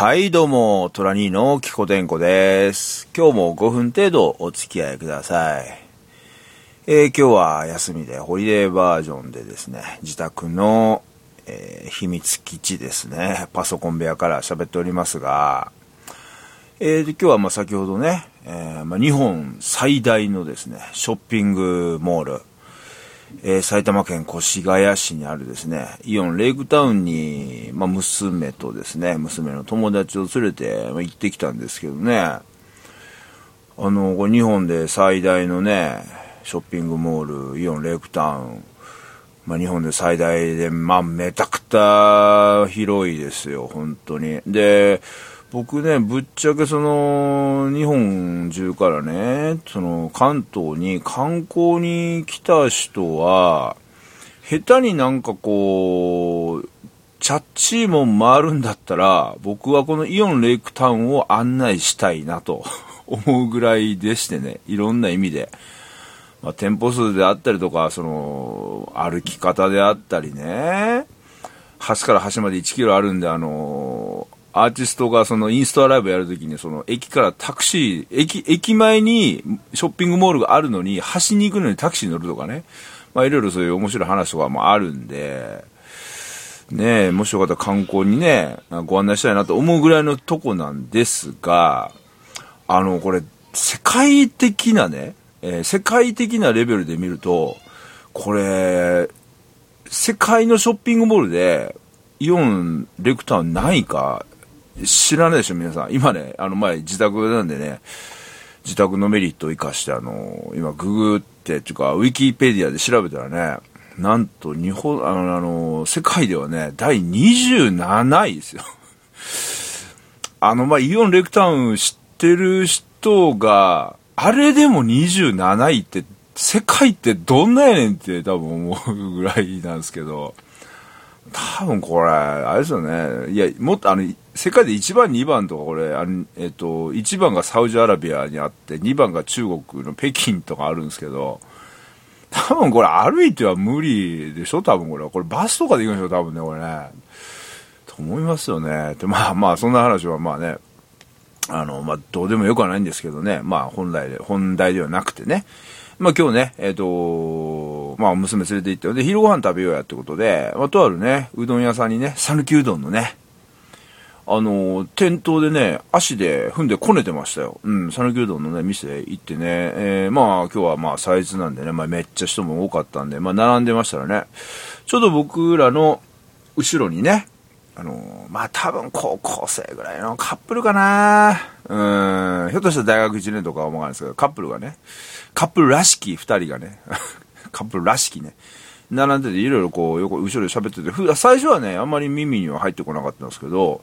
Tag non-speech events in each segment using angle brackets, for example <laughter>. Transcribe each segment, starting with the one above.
はい、どうも、トラニーのキコテンコです。今日も5分程度お付き合いください。えー今日は休みで、ホリデーバージョンでですね、自宅の、えー秘密基地ですね、パソコン部屋から喋っておりますが、えー今日はま先ほどね、えーまあ日本最大のですね、ショッピングモール、えー埼玉県越谷市にあるですね、イオンレイクタウンに、まあ、娘とですね、娘の友達を連れて、まあ、行ってきたんですけどね、あの、これ日本で最大のね、ショッピングモール、イオンレイクタウン、まあ、日本で最大で、まあ、めたくた広いですよ、本当に。で、僕ね、ぶっちゃけその、日本中からね、その、関東に観光に来た人は、下手になんかこう、チャッチーも回るんだったら、僕はこのイオンレイクタウンを案内したいなと <laughs> 思うぐらいでしてね、いろんな意味で。まあ、店舗数であったりとか、その、歩き方であったりね、端から端まで1キロあるんで、あの、アーティストがそのインストアライブやるときに、その駅からタクシー、駅、駅前にショッピングモールがあるのに、端に行くのにタクシー乗るとかね、まあいろいろそういう面白い話とかもあるんで、ねえ、もしよかったら観光にね、ご案内したいなと思うぐらいのとこなんですが、あの、これ、世界的なね、えー世界的なレベルで見ると、これ、世界のショッピングモールで、イオンレクタウンないか、知らないでしょ、皆さん。今ね、あの前、自宅なんでね、自宅のメリットを生かして、あの、今、ググって、っていうか、ウィキペディアで調べたらね、なんと、日本、あの、あの世界ではね、第27位ですよ。あの、まあ、イオンレクタウン知ってる人が、あれでも27位って、世界ってどんなやねんって多分思うぐらいなんですけど、多分これ、あれですよね。いや、もっとあの、世界で1番、2番とかこれ、あのえっと、1番がサウジアラビアにあって、2番が中国の北京とかあるんですけど、多分これ歩いては無理でしょ？多分これ。これバスとかで行くんでしょ多分ね、これね。と思いますよね。で、まあまあ、そんな話はまあね、あの、まあ、どうでもよくはないんですけどね。まあ、本来で、本題ではなくてね。まあ、今日ね、えっ、と、まあ、娘連れて行って、で、昼ご飯食べようやってことで、まあ、とあるね、うどん屋さんにね、讃岐うどんのね、あの、店頭でね、足で踏んでこねてましたよ。うん、讃岐うどんのね、店行ってね、えーまあ、今日はまあ、サイズなんでね、まあ、めっちゃ人も多かったんで、まあ、並んでましたらね、ちょうど僕らの後ろにね、あのまあ多分高校生ぐらいのカップルかな。うん、ひょっとしたら大学1年とかは思わないですけど、カップルがね、カップルらしき2人がね、カップルらしきね、並んでていろいろこう、横、後ろで喋ってて、ふ最初はね、あんまり耳には入ってこなかったんですけど、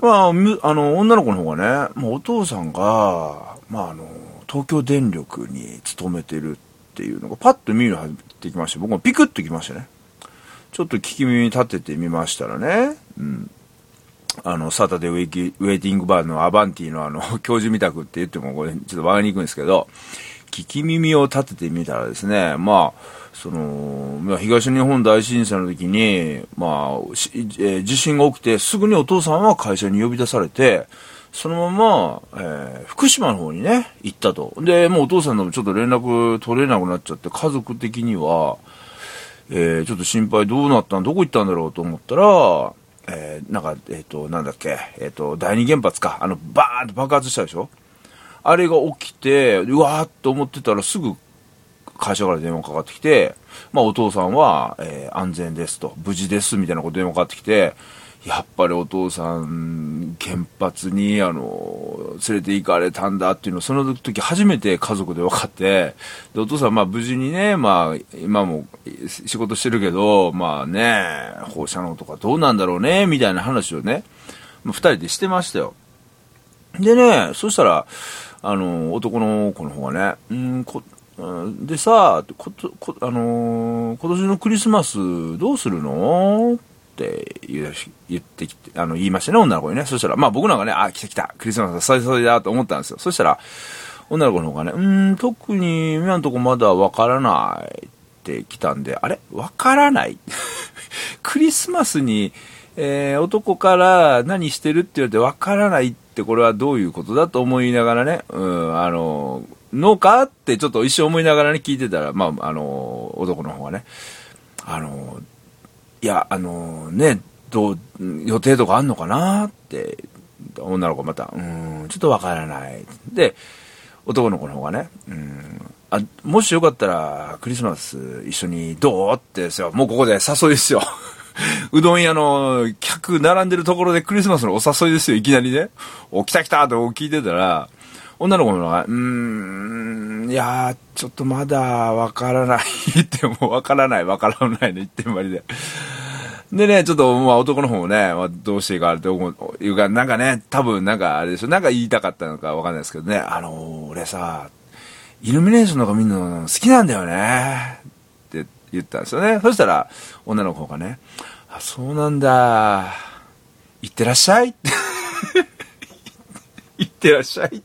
まあ、あの、女の子の方がね、もうお父さんが、まああの、東京電力に勤めてるっていうのがパッと耳に入ってきまして、僕もピクッときましたね。ちょっと聞き耳立ててみましたらね、うん。あの、サタデーウェイティングバーのアバンティのあの、教授みたくって言ってもこれちょっと笑いにくいんですけど、聞き耳を立ててみたらですね、まあ、その、ま東日本大震災の時に、まあ、えー地震が起きて、すぐにお父さんは会社に呼び出されて、そのまま、えー福島の方にね、行ったと。で、もうお父さんともちょっと連絡取れなくなっちゃって、家族的には、えーちょっと心配どうなったんどこ行ったんだろうと思ったら、えーなんか、えっ、と、なんだっけ、えっ、と、第二原発か、あの、バーンと爆発したでしょあれが起きて、うわーっと思ってたらすぐ会社から電話かかってきて、まあお父さんは、えー安全ですと、無事ですみたいなこと電話かかってきて、やっぱりお父さん、原発に、あの、連れて行かれたんだっていうのを、その時初めて家族で分かって、で、お父さん、まあ無事にね、まあ、今も仕事してるけど、まあね、放射能とかどうなんだろうね、みたいな話をね、二人でしてましたよ。でね、そしたら、あの、男の子の方がね、うん、こ、でさ、こと、こ、あのー今年のクリスマスどうするの？って言ってきて、あの、言いましたね、女の子にね。そしたら、まあ僕なんかね、あ、来た来た、クリスマス最初だと思ったんですよ。そしたら、女の子の方がね、うん、特に今のとこまだわからないって来たんで、あれ？わからない？<laughs> クリスマスに、えー、男から何してるって言われてわからないってこれはどういうことだと思いながらね、うん、あの、のかってちょっと一生思いながらね、聞いてたら、まあ、あの、男の方がね、あの、いや、あの、ね、どう、予定とかあんのかなって、女の子また、うん、ちょっとわからない。で、男の子の方がね、うん、あ、もしよかったら、クリスマス一緒にどうってですよ。もうここで誘いですよ。<laughs> うどん屋の客並んでるところでクリスマスのお誘いですよ、いきなりね。お、来た来たと聞いてたら、女の子のが、うーん、いやーちょっとまだわからないってもわからないわからないの言ってんまりで。でね、ちょっと、まあ男の方もね、まあ、どうしていいかっていうか、なんかね、多分なんかあれでしょ、なんか言いたかったのかわかんないですけどね、あのー、俺さ、イルミネーションとか見るの好きなんだよね。言ったんですよね。そしたら、女の子がね、あ、そうなんだ。行ってらっしゃい。行ってらっしゃい。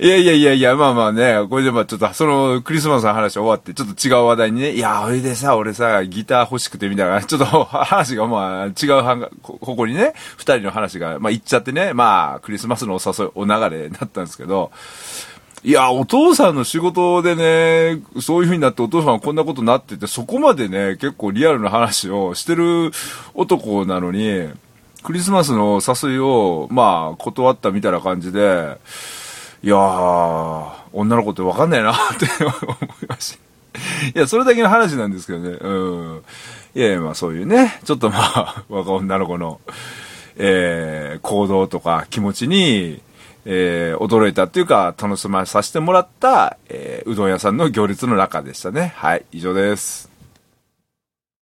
いやいやいやいや、まあまあね、これでまあちょっと、そのクリスマスの話終わって、ちょっと違う話題にね、いや、それでさ、俺さ、ギター欲しくてみたいな、ちょっと話がまあ違うはここにね、二人の話が、まあ行っちゃってね、まあクリスマスのお誘い、お流れになったんですけど、いや、お父さんの仕事でね、そういう風になってお父さんはこんなことになってて、そこまでね、結構リアルな話をしてる男なのに、クリスマスの誘いを、まあ、断ったみたいな感じで、いやー、女の子ってわかんないなって <laughs> 思いました。いや、それだけの話なんですけどね。うん。いやいや、まあそういうね、ちょっとまあ、若女の子の、えー、行動とか気持ちに、えー、驚いたというか、楽しまさせてもらった、えー、うどん屋さんの行列の中でしたね。はい、以上です。